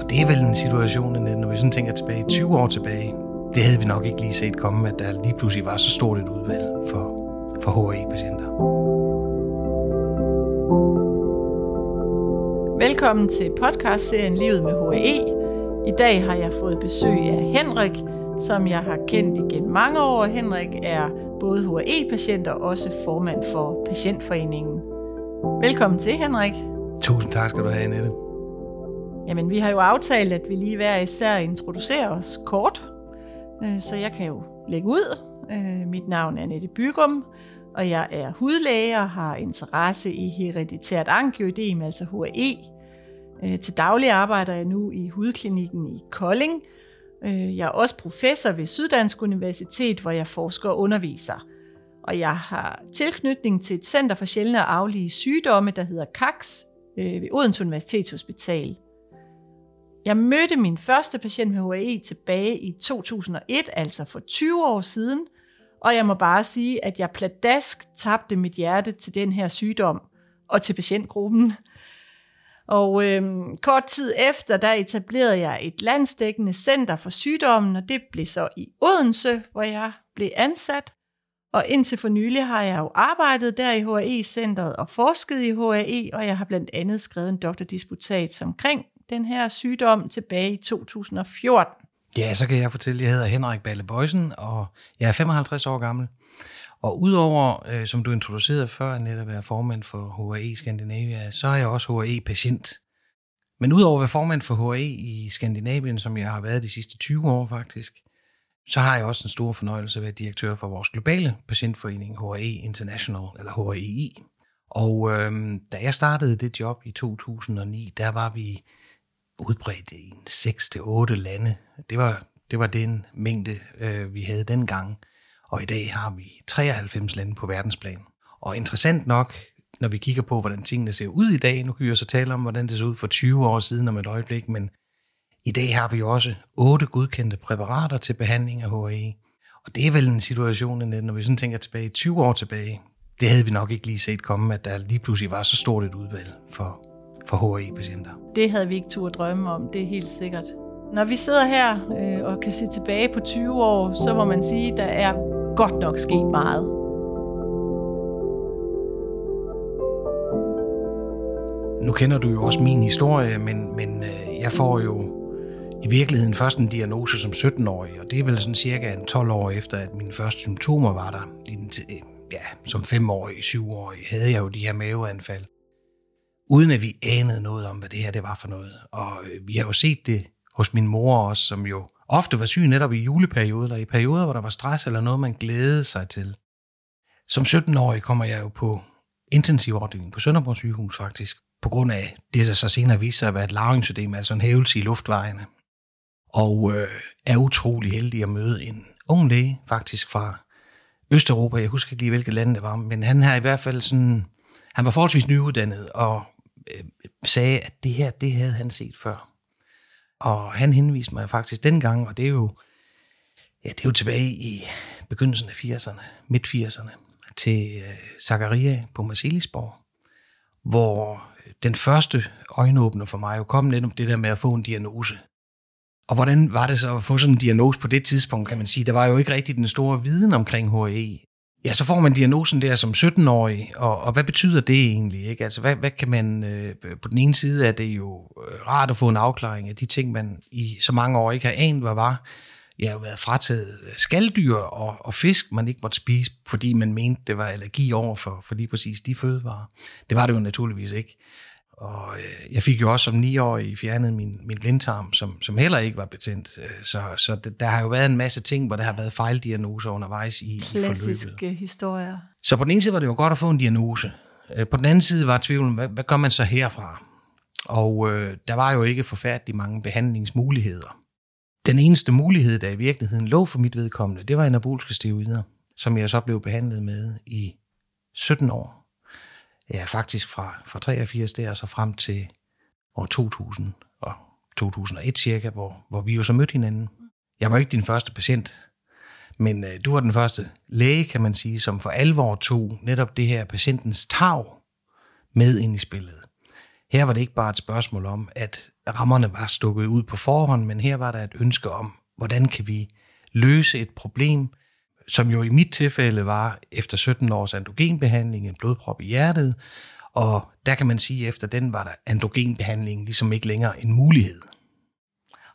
Og det er vel en situation, når vi sådan tænker tilbage 20 år tilbage, det havde vi nok ikke lige set komme, at der lige pludselig var så stort et udvalg for, for HAE-patienter. Velkommen til podcastserien Livet med HAE. I dag har jeg fået besøg af Henrik, som jeg har kendt igennem mange år. Henrik er både HAE-patient og også formand for Patientforeningen. Velkommen til, Henrik. Tusind tak skal du have, Annette. Jamen, vi har jo aftalt, at vi lige hver især introducerer os kort. Øh, så jeg kan jo lægge ud. Øh, mit navn er Annette Bygum, og jeg er hudlæge og har interesse i hereditært angioidem, altså HAE. Øh, til daglig arbejder jeg nu i hudklinikken i Kolding. Jeg er også professor ved Syddansk Universitet, hvor jeg forsker og underviser. Og jeg har tilknytning til et center for sjældne og aflige sygdomme, der hedder CAX ved Odense Universitetshospital. Jeg mødte min første patient med HAE tilbage i 2001, altså for 20 år siden, og jeg må bare sige, at jeg pladask tabte mit hjerte til den her sygdom og til patientgruppen. Og øhm, kort tid efter, der etablerede jeg et landsdækkende center for sygdommen, og det blev så i Odense, hvor jeg blev ansat. Og indtil for nylig har jeg jo arbejdet der i HAE-centret og forsket i HAE, og jeg har blandt andet skrevet en doktordisputat omkring den her sygdom tilbage i 2014. Ja, så kan jeg fortælle, at jeg hedder Henrik Balle Bøjsen, og jeg er 55 år gammel. Og udover, øh, som du introducerede før, netop at være formand for HAE Skandinavia, så er jeg også HAE-patient. Men udover at være formand for HAE i Skandinavien, som jeg har været de sidste 20 år faktisk, så har jeg også en stor fornøjelse at være direktør for vores globale patientforening, HAE International, eller HAEI. Og øhm, da jeg startede det job i 2009, der var vi udbredt i 6-8 lande. Det var, det var den mængde, øh, vi havde dengang. Og i dag har vi 93 lande på verdensplan. Og interessant nok, når vi kigger på, hvordan tingene ser ud i dag, nu kan vi jo så tale om, hvordan det så ud for 20 år siden om et øjeblik, men i dag har vi også otte godkendte præparater til behandling af HAE. Og det er vel en situation, når vi sådan tænker tilbage 20 år tilbage, det havde vi nok ikke lige set komme, at der lige pludselig var så stort et udvalg for for HI-patienter. Det havde vi ikke tur drømme om, det er helt sikkert. Når vi sidder her øh, og kan se tilbage på 20 år, så må man sige, at der er godt nok sket meget. Nu kender du jo også min historie, men, men øh, jeg får jo i virkeligheden først en diagnose som 17-årig, og det er vel sådan cirka en 12 år efter, at mine første symptomer var der. Ja, som 5-årig, 7-årig havde jeg jo de her maveanfald uden at vi anede noget om, hvad det her det var for noget. Og øh, vi har jo set det hos min mor også, som jo ofte var syg netop i juleperioder, eller i perioder, hvor der var stress eller noget, man glædede sig til. Som 17-årig kommer jeg jo på intensivafdelingen på Sønderborg sygehus faktisk, på grund af det, der så senere viser sig at være et lavningssystem, altså en hævelse i luftvejene. Og øh, er utrolig heldig at møde en ung læge, faktisk fra Østeuropa. Jeg husker ikke lige, hvilket land det var, men han har i hvert fald sådan, han var forholdsvis nyuddannet, og øh, sagde, at det her, det havde han set før. Og han henviste mig faktisk dengang, og det er jo, ja, det er jo tilbage i begyndelsen af 80'erne, midt 80'erne, til øh, Zakaria på Marcelisborg, hvor øh, den første øjenåbner for mig jo kom netop det der med at få en diagnose. Og hvordan var det så at få sådan en diagnose på det tidspunkt, kan man sige? Der var jo ikke rigtig den store viden omkring HAE. Ja, så får man diagnosen der som 17-årig, og, og hvad betyder det egentlig? Ikke? Altså, hvad, hvad kan man... Øh, på den ene side er det jo øh, rart at få en afklaring af de ting, man i så mange år ikke har anet, hvad var. Jeg har jo været frataget øh, skalddyr og, og fisk, man ikke måtte spise, fordi man mente, det var allergi over for, for lige præcis de fødevarer. Det var det jo naturligvis ikke. Og øh, jeg fik jo også som niårig fjernet min, min blindtarm, som, som heller ikke var betændt. Øh, så, så det, der har jo været en masse ting, hvor der har været fejldiagnoser undervejs i, Klassiske i forløbet. historier. Så på den ene side var det jo godt at få en diagnose. Øh, på den anden side var tvivlen, hvad, hvad gør man så herfra? Og øh, der var jo ikke forfærdeligt mange behandlingsmuligheder. Den eneste mulighed, der i virkeligheden lå for mit vedkommende, det var anabolske steroider, som jeg så blev behandlet med i 17 år ja, faktisk fra, fra 83 der, så frem til år 2000 og 2001 cirka, hvor, hvor vi jo så mødte hinanden. Jeg var ikke din første patient, men øh, du var den første læge, kan man sige, som for alvor tog netop det her patientens tag med ind i spillet. Her var det ikke bare et spørgsmål om, at rammerne var stukket ud på forhånd, men her var der et ønske om, hvordan kan vi løse et problem, som jo i mit tilfælde var efter 17 års androgenbehandling, en blodprop i hjertet, og der kan man sige, at efter den var der androgenbehandling ligesom ikke længere en mulighed.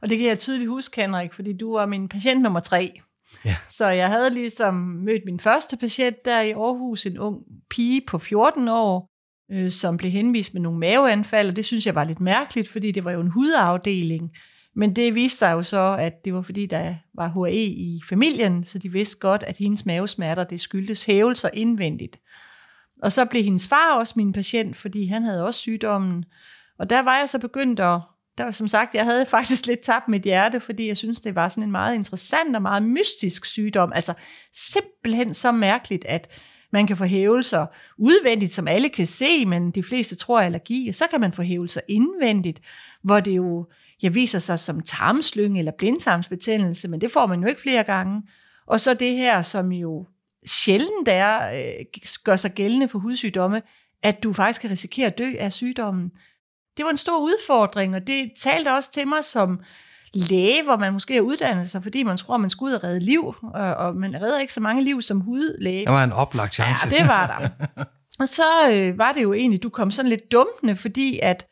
Og det kan jeg tydeligt huske, Henrik, fordi du var min patient nummer tre. Ja. Så jeg havde ligesom mødt min første patient der i Aarhus, en ung pige på 14 år, øh, som blev henvist med nogle maveanfald, og det synes jeg var lidt mærkeligt, fordi det var jo en hudafdeling. Men det viste sig jo så, at det var fordi, der var HAE i familien, så de vidste godt, at hendes mavesmerter, det skyldtes hævelser indvendigt. Og så blev hendes far også min patient, fordi han havde også sygdommen. Og der var jeg så begyndt at, der var som sagt, jeg havde faktisk lidt tabt mit hjerte, fordi jeg synes, det var sådan en meget interessant og meget mystisk sygdom. Altså simpelthen så mærkeligt, at man kan få hævelser udvendigt, som alle kan se, men de fleste tror er allergi, og så kan man få hævelser indvendigt, hvor det jo jeg viser sig som tarmslynge eller blindtarmsbetændelse, men det får man jo ikke flere gange. Og så det her, som jo sjældent er, øh, gør sig gældende for hudsygdomme, at du faktisk kan risikere at dø af sygdommen. Det var en stor udfordring, og det talte også til mig som læge, hvor man måske har uddannet sig, fordi man tror, man skal ud og redde liv, og man redder ikke så mange liv som hudlæge. Det var en oplagt chance. Ja, det var der. Og så øh, var det jo egentlig, du kom sådan lidt dumpende, fordi at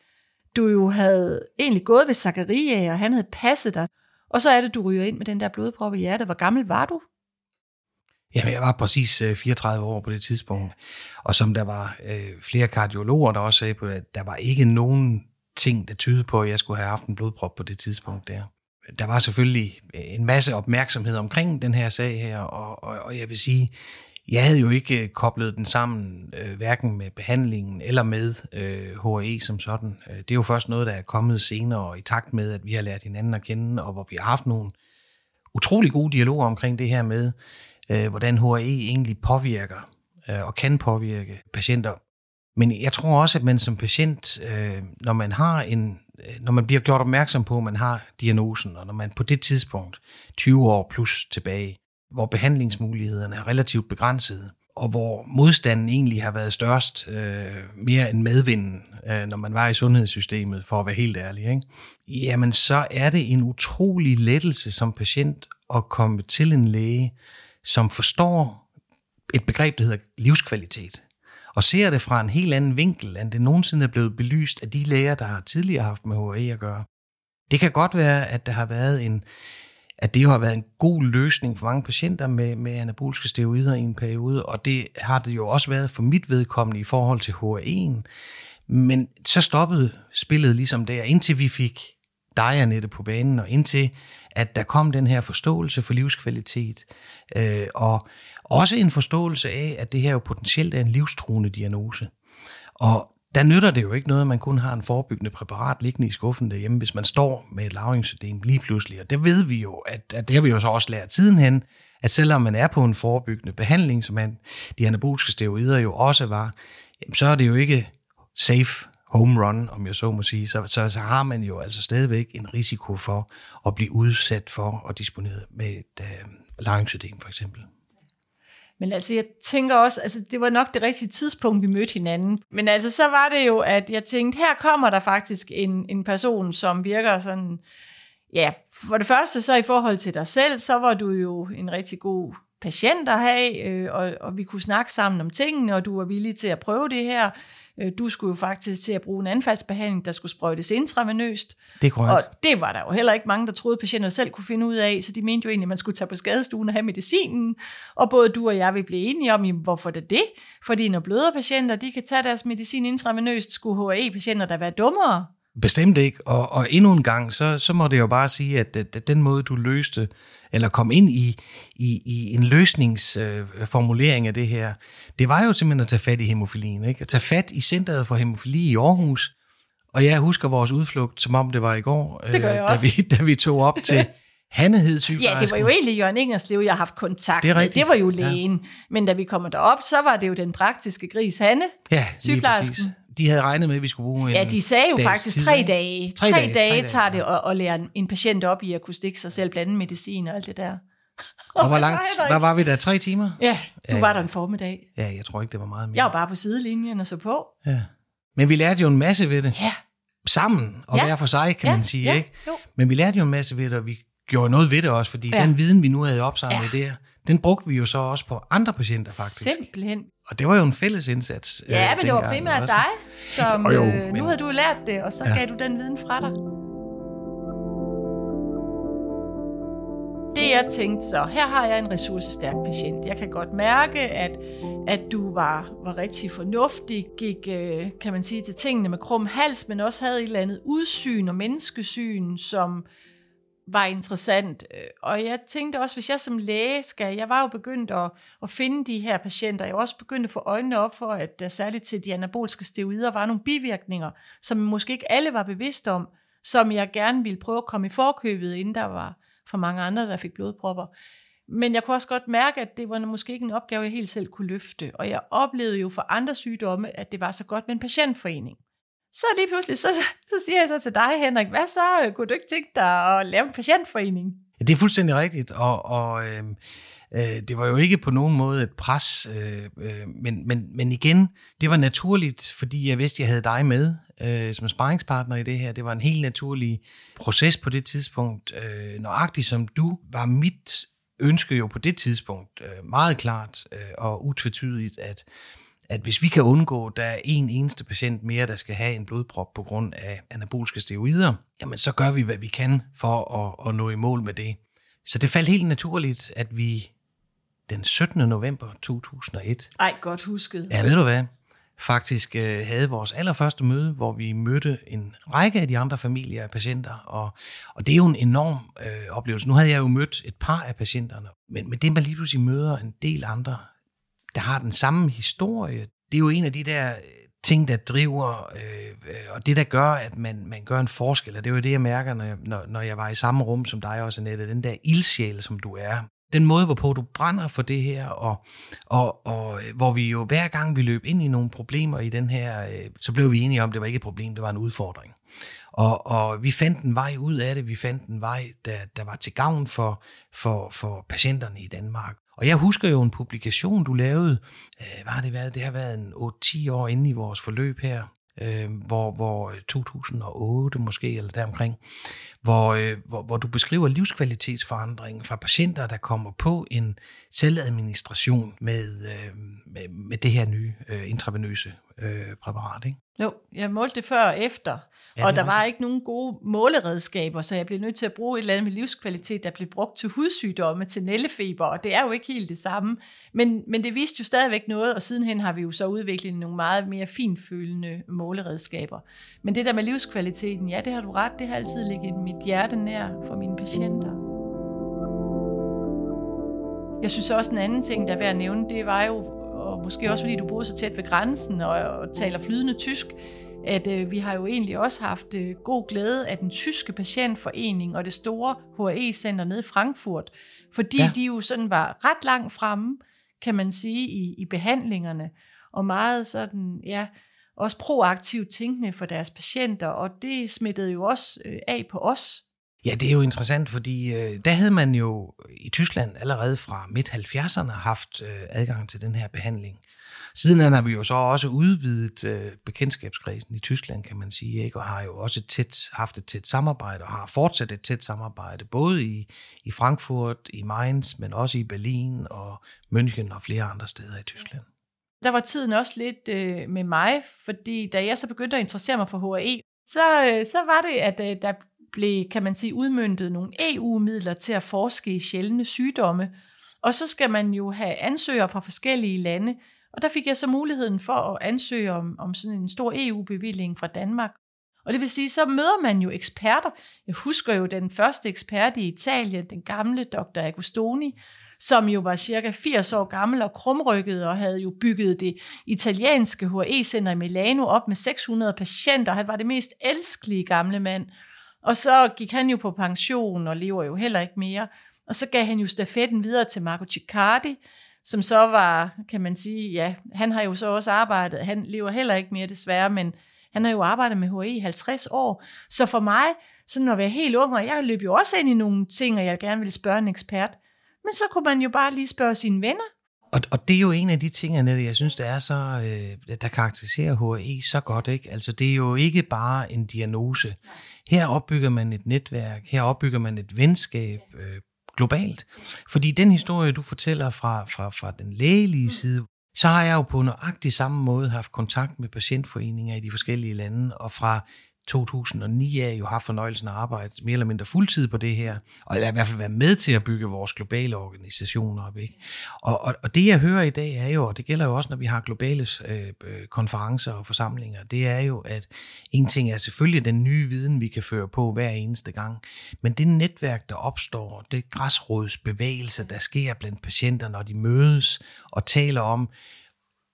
du jo havde egentlig gået ved Zakaria, og han havde passet dig. Og så er det, du ryger ind med den der blodprop i hjertet. Hvor gammel var du? Jamen, jeg var præcis øh, 34 år på det tidspunkt. Og som der var øh, flere kardiologer, der også sagde på det, der var ikke nogen ting, der tydede på, at jeg skulle have haft en blodprop på det tidspunkt der. Der var selvfølgelig øh, en masse opmærksomhed omkring den her sag her, og, og, og jeg vil sige, jeg havde jo ikke øh, koblet den sammen, øh, hverken med behandlingen eller med øh, HRE som sådan. Øh, det er jo først noget, der er kommet senere, og i takt med, at vi har lært hinanden at kende, og hvor vi har haft nogle utrolig gode dialoger omkring det her med, øh, hvordan HRE egentlig påvirker øh, og kan påvirke patienter. Men jeg tror også, at man som patient, øh, når man har en, øh, når man bliver gjort opmærksom på, at man har diagnosen, og når man på det tidspunkt, 20 år plus tilbage, hvor behandlingsmulighederne er relativt begrænsede, og hvor modstanden egentlig har været størst, øh, mere end medvinden, øh, når man var i sundhedssystemet, for at være helt ærlig, ikke? jamen så er det en utrolig lettelse som patient at komme til en læge, som forstår et begreb, der hedder livskvalitet, og ser det fra en helt anden vinkel, end det nogensinde er blevet belyst af de læger, der har tidligere haft med HA at gøre. Det kan godt være, at der har været en, at det jo har været en god løsning for mange patienter med, med anaboliske steroider i en periode, og det har det jo også været for mit vedkommende i forhold til HR1. Men så stoppede spillet ligesom der, indtil vi fik dig, Annette, på banen, og indtil at der kom den her forståelse for livskvalitet, øh, og også en forståelse af, at det her jo potentielt er en livstruende diagnose. Og der nytter det jo ikke noget, at man kun har en forebyggende præparat liggende i skuffen derhjemme, hvis man står med et lavringssystem lige pludselig. Og det ved vi jo, at, at det har vi jo så også lært tiden hen, at selvom man er på en forebyggende behandling, som man, de anaboliske steroider jo også var, jamen, så er det jo ikke safe home run, om jeg så må sige, så, så, så har man jo altså stadigvæk en risiko for at blive udsat for og disponeret med et øh, lavringssystem for eksempel. Men altså, jeg tænker også, altså, det var nok det rigtige tidspunkt, vi mødte hinanden. Men altså, så var det jo, at jeg tænkte, her kommer der faktisk en, en person, som virker sådan, ja, for det første så i forhold til dig selv, så var du jo en rigtig god patient at have, øh, og, og vi kunne snakke sammen om tingene, og du var villig til at prøve det her. Øh, du skulle jo faktisk til at bruge en anfaldsbehandling, der skulle sprøjtes intravenøst. Det er korrekt. Og det var der jo heller ikke mange, der troede, patienter selv kunne finde ud af, så de mente jo egentlig, at man skulle tage på skadestuen og have medicinen. Og både du og jeg vil blive enige om, hvorfor det er det? Fordi når bløderpatienter, de kan tage deres medicin intravenøst, skulle HAE-patienter der være dummere? Bestemt ikke, og, og endnu en gang, så, så må det jo bare sige, at, at, den måde, du løste, eller kom ind i, i, i en løsningsformulering øh, af det her, det var jo simpelthen at tage fat i hemofilien, ikke? at tage fat i Centeret for Hemofili i Aarhus, og jeg husker vores udflugt, som om det var i går, det øh, da, vi, da vi tog op til Hanne hed Ja, det var jo egentlig Jørgen Ingerslev, jeg har haft kontakt det med. Det var jo lægen. Ja. Men da vi kommer derop, så var det jo den praktiske gris Hanne, ja, sygeplejersken. De havde regnet med, at vi skulle bruge en Ja, de sagde jo faktisk tid, tre dage. Tre, tre dage, dage, dage tager det at, at lære en patient op i at kunne stikke sig selv, blande medicin og alt det der. Og hvor langt, hvad var vi der? Tre timer? Ja, du ja, var der en formiddag. Ja, jeg tror ikke, det var meget mere. Jeg var bare på sidelinjen og så på. Ja. Men vi lærte jo en masse ved det. Ja. Sammen, og Ja. hver for sig, kan Ja, man sige, ja, ikke? jo. Men vi lærte jo en masse ved det, og vi gjorde noget ved det også, fordi Ja. den viden, vi nu havde opsamlet Ja. der, den brugte vi jo så også på andre patienter, faktisk. Simpelthen. Og det var jo en fælles indsats. øh, Ja, men det var primært også. dig, som Jo, jo, øh, nu men- havde du lært det, og så Ja. gav du den viden fra dig. Det jeg tænkte så, her har jeg en ressourcestærk patient. Jeg kan godt mærke, at, at du var, var rigtig fornuftig, gik, øh, kan man sige, til tingene med krum hals, men også havde et eller andet udsyn og menneskesyn, som var interessant. Øh, og jeg tænkte også, hvis jeg som læge skal, jeg var jo begyndt at, at finde de her patienter, jeg var også begyndt at få øjnene op for, at der særligt til de anabolske steroider var nogle bivirkninger, som måske ikke alle var bevidste om, som jeg gerne ville prøve at komme i forkøbet, inden der var for mange andre, der fik blodpropper. Men jeg kunne også godt mærke, at det var måske ikke en opgave, jeg helt selv kunne løfte. Og jeg oplevede jo for andre sygdomme, at det var så godt med en patientforening. Så lige pludselig, så, så siger jeg så til dig, Henrik, hvad så? Kunne du ikke tænke dig at lave en patientforening? Ja, det er fuldstændig rigtigt, og, og øh, øh, det var jo ikke på nogen måde et pres, øh, øh, men, men, men igen, det var naturligt, fordi jeg vidste, jeg havde dig med øh, som sparringspartner i det her. Det var en helt naturlig proces på det tidspunkt. Øh, nøjagtigt som du var mit ønske jo på det tidspunkt øh, meget klart øh, og utvetydigt, at at hvis vi kan undgå, at der er en eneste patient mere, der skal have en blodprop på grund af anabolske steroider, jamen så gør vi, hvad vi kan for at, at nå i mål med det. Så det faldt helt naturligt, at vi den 17. november 2001, Ej, godt husket. ja ved du hvad, faktisk øh, havde vores allerførste møde, hvor vi mødte en række af de andre familier af patienter, og, og det er jo en enorm øh, oplevelse. Nu havde jeg jo mødt et par af patienterne, men, men det man lige pludselig møder en del andre, der har den samme historie, det er jo en af de der øh, ting, der driver, øh, øh, og det, der gør, at man, man gør en forskel, og det er jo det, jeg mærker, når jeg, når, når jeg var i samme rum som dig også, Annette, den der ildsjæl, som du er, den måde, hvorpå du brænder for det her, og, og, og øh, hvor vi jo hver gang vi løb ind i nogle problemer i den her, øh, så blev vi enige om, at det var ikke et problem, det var en udfordring. Og, og vi fandt en vej ud af det, vi fandt en vej, der, der var til gavn for, for, for patienterne i Danmark. Og jeg husker jo en publikation, du lavede, øh, var det været? Det har været en 8-10 år inde i vores forløb her, øh, hvor, hvor øh, 2008 måske, eller deromkring, hvor, øh, hvor, hvor du beskriver livskvalitetsforandringen fra patienter, der kommer på en selvadministration med, øh, med, med det her nye øh, intravenøse øh, præparat. Ikke? Jo, jeg målte det før og efter, Ja, og det er der var ikke nogen gode måleredskaber, så jeg blev nødt til at bruge et eller andet med livskvalitet, der blev brugt til hudsygdomme, til nældefeber, og det er jo ikke helt det samme. Men, men det viste jo stadigvæk noget, og sidenhen har vi jo så udviklet nogle meget mere finfølende måleredskaber. Men det der med livskvaliteten, ja, det har du ret, det har altid ligget mit hjerte nær for mine patienter. Jeg synes også en anden ting, der er værd at nævne, det var jo, og måske også fordi du boede så tæt ved grænsen og, og taler flydende tysk, at øh, vi har jo egentlig også haft øh, god glæde af den tyske patientforening og det store HRE-center nede i Frankfurt, fordi ja. de jo sådan var ret langt fremme, kan man sige, i, i behandlingerne, og meget sådan, ja, også proaktivt tænkende for deres patienter, og det smittede jo også øh, af på os. Ja, det er jo interessant, fordi øh, der havde man jo i Tyskland allerede fra midt-70'erne haft øh, adgang til den her behandling. Siden har vi jo så også udvidet øh, bekendtskabskredsen i Tyskland, kan man sige, ikke? og har jo også tæt, haft et tæt samarbejde, og har fortsat et tæt samarbejde, både i, i Frankfurt, i Mainz, men også i Berlin og München og flere andre steder i Tyskland. der var tiden også lidt øh, med mig, fordi da jeg så begyndte at interessere mig for HRE, så, øh, så var det, at øh, der blev, kan man sige, udmyndtet nogle EU-midler til at forske i sjældne sygdomme. Og så skal man jo have ansøgere fra forskellige lande, og der fik jeg så muligheden for at ansøge om, om sådan en stor EU-bevilling fra Danmark. Og det vil sige, så møder man jo eksperter. Jeg husker jo den første ekspert i Italien, den gamle dr. Agostoni, som jo var cirka 80 år gammel og krumrykket og havde jo bygget det italienske HE-center i Milano op med 600 patienter. Han var det mest elskelige gamle mand. Og så gik han jo på pension og lever jo heller ikke mere. Og så gav han jo stafetten videre til Marco Ciccardi, som så var, kan man sige, ja, han har jo så også arbejdet, han lever heller ikke mere desværre, men han har jo arbejdet med HE i 50 år. Så for mig, sådan at være helt ung, og jeg løb jo også ind i nogle ting, og jeg gerne ville spørge en ekspert, men så kunne man jo bare lige spørge sine venner. Og, og det er jo en af de ting, jeg synes, der er så, øh, der karakteriserer HAE så godt. Ikke? Altså, det er jo ikke bare en diagnose. Her opbygger man et netværk, her opbygger man et venskab øh, globalt. Fordi den historie, du fortæller fra, fra, fra den lægelige side, så har jeg jo på nøjagtig samme måde haft kontakt med patientforeninger i de forskellige lande, og fra 2009 af jo haft fornøjelsen at arbejde mere eller mindre fuldtid på det her, og i hvert fald være med til at bygge vores globale organisationer op. Ikke? Og, og, og det jeg hører i dag er jo, og det gælder jo også, når vi har globale øh, øh konferencer og forsamlinger, det er jo, at en ting er selvfølgelig den nye viden, vi kan føre på hver eneste gang, men det netværk, der opstår, det græsrådsbevægelse, der sker blandt patienter, når de mødes og taler om,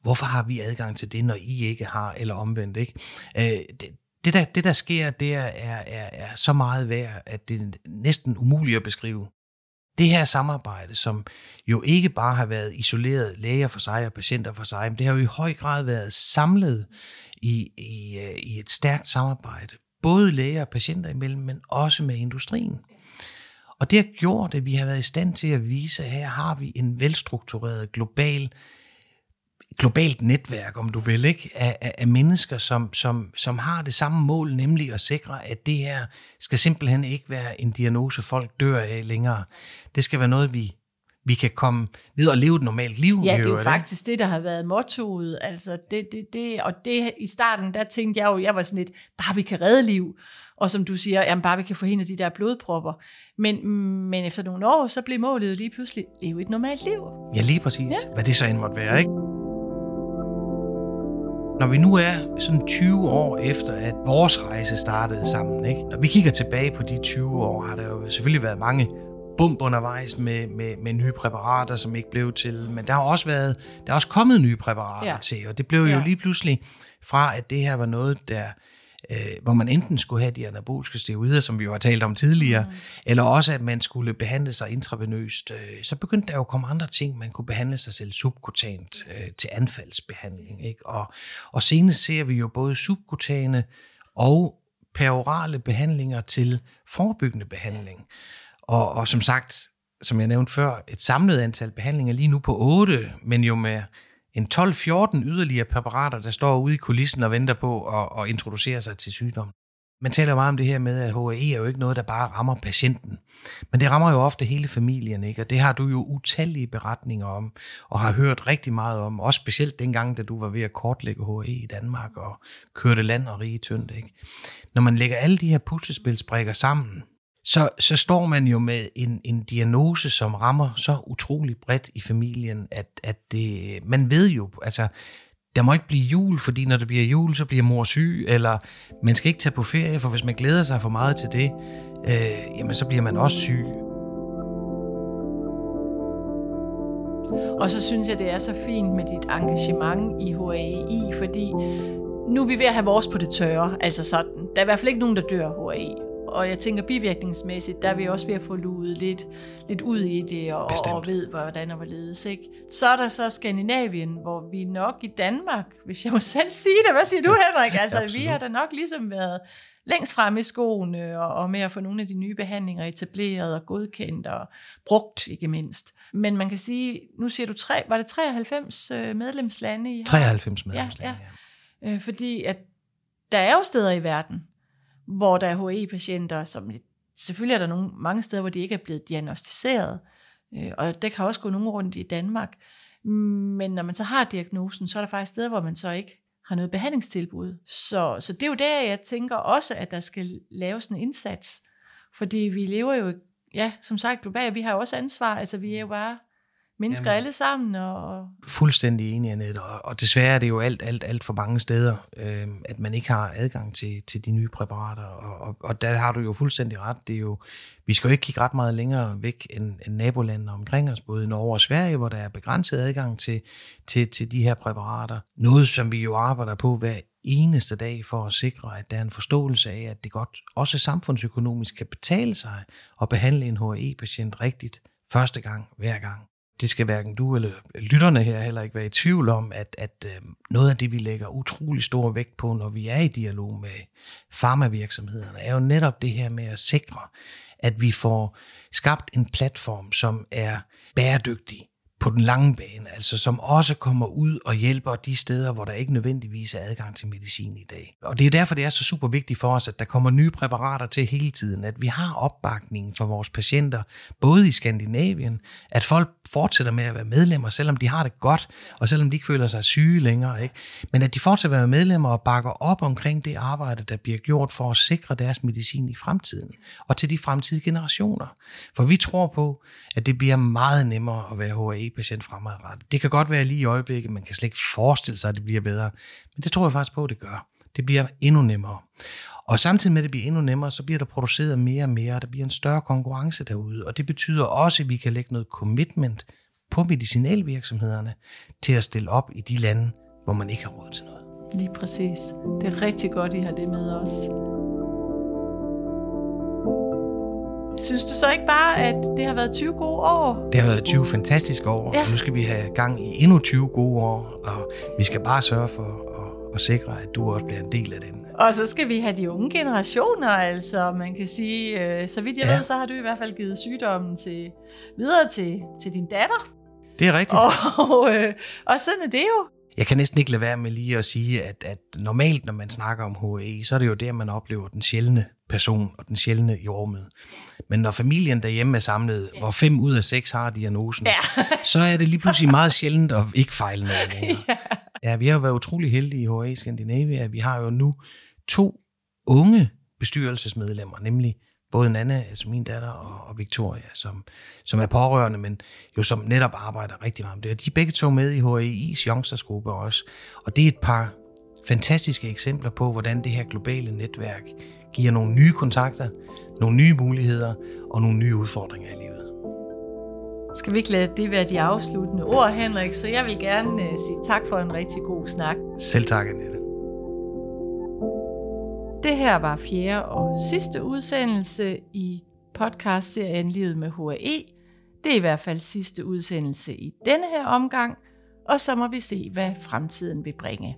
hvorfor har vi adgang til det, når I ikke har, eller omvendt. Ikke? Øh, det, det der, det der sker, det er, er, er, er så meget værd, at det er næsten umuligt at beskrive. Det her samarbejde, som jo ikke bare har været isoleret læger for sig og patienter for sig, men det har jo i høj grad været samlet i, i, øh, i et stærkt samarbejde, både læger og patienter imellem, men også med industrien. Og det har gjort, at vi har været i stand til at vise, at her har vi en velstruktureret global globalt netværk, om du vil, ikke? Af, af, af mennesker, som, som, som har det samme mål, nemlig at sikre, at det her skal simpelthen ikke være en diagnose, folk dør af længere. Det skal være noget, vi, vi kan komme videre og leve et normalt liv. Ja, det er jo faktisk det, der har været mottoet. Altså det, det, det, og det, i starten, der tænkte jeg jo, jeg var sådan lidt, bare vi kan redde liv. Og som du siger, jamen bare vi kan forhindre de der blodpropper. Men, men efter nogle år, så blev målet lige pludselig leve et normalt liv. Ja, lige præcis. Ja. Hvad det så end måtte være, ikke? Når vi nu er sådan 20 år efter, at vores rejse startede sammen, ikke? når vi kigger tilbage på de 20 år, har der jo selvfølgelig været mange bump undervejs med, med, med nye præparater, som ikke blev til. Men der har også været, der er også kommet nye præparater ja. til, og det blev jo ja. lige pludselig fra, at det her var noget, der øh, hvor man enten skulle have de anaboliske steroider, som vi jo har talt om tidligere, mm. eller også at man skulle behandle sig intravenøst, øh, så begyndte der jo at komme andre ting. Man kunne behandle sig selv subkutant øh, til anfaldsbehandling. Ikke? Og, og senest ser vi jo både subkutane og perorale behandlinger til forebyggende behandling. Og, og som sagt, som jeg nævnte før, et samlet antal behandlinger lige nu på 8, men jo med en 12-14 yderligere præparater, der står ude i kulissen og venter på at, at introducere sig til sygdom. Man taler meget om det her med, at HAE er jo ikke noget, der bare rammer patienten. Men det rammer jo ofte hele familien, ikke? Og det har du jo utallige beretninger om, og har hørt rigtig meget om. Også specielt dengang, da du var ved at kortlægge HAE i Danmark og kørte land og rige tyndt, ikke? Når man lægger alle de her puslespilsbrikker sammen, så, så står man jo med en, en diagnose, som rammer så utrolig bredt i familien, at, at det, man ved jo, altså, der må ikke blive jul, fordi når det bliver jul, så bliver mor syg, eller man skal ikke tage på ferie, for hvis man glæder sig for meget til det, øh, jamen så bliver man også syg. Og så synes jeg, det er så fint med dit engagement i HAI, fordi nu er vi ved at have vores på det tørre, altså sådan. Der er i hvert fald ikke nogen, der dør af HAI og jeg tænker bivirkningsmæssigt, der er vi også ved at få luet lidt, lidt ud i det, og, og ved, hvordan og hvorledes. Ikke? Så er der så Skandinavien, hvor vi nok i Danmark, hvis jeg må selv sige det, hvad siger du Henrik? Altså, vi har da nok ligesom været længst frem i skoene, og, og med at få nogle af de nye behandlinger etableret og godkendt og brugt, ikke mindst. Men man kan sige, nu siger du, tre, var det 93 øh, medlemslande? I har? 93 medlemslande, ja. ja. Øh, fordi at der er jo steder i verden, hvor der er HE-patienter, som selvfølgelig er der nogle, mange steder, hvor de ikke er blevet diagnostiseret, øh, og det kan også gå nogen rundt i Danmark, men når man så har diagnosen, så er der faktisk steder, hvor man så ikke har noget behandlingstilbud. Så, så det er jo der, jeg tænker også, at der skal laves en indsats, fordi vi lever jo, ja, som sagt globalt, vi har jo også ansvar, altså vi er jo bare mennesker Jamen, alle sammen. Og... Fuldstændig enig, Annette. Og, og desværre er det jo alt, alt, alt for mange steder, øh, at man ikke har adgang til, til de nye præparater. Og, og, og der har du jo fuldstændig ret. Det er jo, vi skal jo ikke kigge ret meget længere væk end, end nabolandene omkring os, både i Norge og Sverige, hvor der er begrænset adgang til, til, til de her præparater. Noget, som vi jo arbejder på hver eneste dag for at sikre, at der er en forståelse af, at det godt også samfundsøkonomisk kan betale sig at behandle en HAE-patient rigtigt første gang, hver gang det skal hverken du eller lytterne her heller ikke være i tvivl om, at, at øh, noget af det, vi lægger utrolig stor vægt på, når vi er i dialog med farmavirksomhederne, er jo netop det her med at sikre, at vi får skabt en platform, som er bæredygtig, på den lange bane, altså som også kommer ud og hjælper de steder, hvor der ikke nødvendigvis er adgang til medicin i dag. Og det er derfor, det er så super vigtigt for os, at der kommer nye præparater til hele tiden, at vi har opbakningen for vores patienter, både i Skandinavien, at folk fortsætter med at være medlemmer, selvom de har det godt, og selvom de ikke føler sig syge længere, ikke? men at de fortsætter at være medlemmer og bakker op omkring det arbejde, der bliver gjort for at sikre deres medicin i fremtiden, og til de fremtidige generationer. For vi tror på, at det bliver meget nemmere at være patient fremadrettet. Det kan godt være lige i øjeblikket, man kan slet ikke forestille sig, at det bliver bedre, men det tror jeg faktisk på, at det gør. Det bliver endnu nemmere. Og samtidig med, at det bliver endnu nemmere, så bliver der produceret mere og mere, og der bliver en større konkurrence derude. Og det betyder også, at vi kan lægge noget commitment på medicinalvirksomhederne til at stille op i de lande, hvor man ikke har råd til noget. Lige præcis. Det er rigtig godt, I har det med os. Synes du så ikke bare, at det har været 20 gode år? Det har været 20 fantastiske år, ja. og nu skal vi have gang i endnu 20 gode år, og vi skal bare sørge for at, at sikre, at du også bliver en del af den. Og så skal vi have de unge generationer, altså man kan sige, øh, så vidt jeg ja. ved, så har du i hvert fald givet sygdommen til, videre til, til din datter. Det er rigtigt. Og, øh, og sådan er det jo. Jeg kan næsten ikke lade være med lige at sige, at, at normalt, når man snakker om HAE, så er det jo der, man oplever den sjældne person og den sjældne rummet. Men når familien derhjemme er samlet, ja. hvor fem ud af seks har diagnosen, ja. så er det lige pludselig meget sjældent at ikke fejle noget længere. Ja. ja, vi har jo været utrolig heldige i HAE Skandinavia. Vi har jo nu to unge bestyrelsesmedlemmer, nemlig både Nanne, altså min datter, og, og Victoria, som, som er pårørende, men jo som netop arbejder rigtig meget med det. Og de er begge to med i HAI's youngstersgruppe også. Og det er et par fantastiske eksempler på, hvordan det her globale netværk giver nogle nye kontakter, nogle nye muligheder og nogle nye udfordringer i livet. Skal vi ikke lade det være de afsluttende ord, Henrik? Så jeg vil gerne uh, sige tak for en rigtig god snak. Selv tak, Annette. Det her var fjerde og sidste udsendelse i podcastserien Livet med HAE. Det er i hvert fald sidste udsendelse i denne her omgang, og så må vi se, hvad fremtiden vil bringe.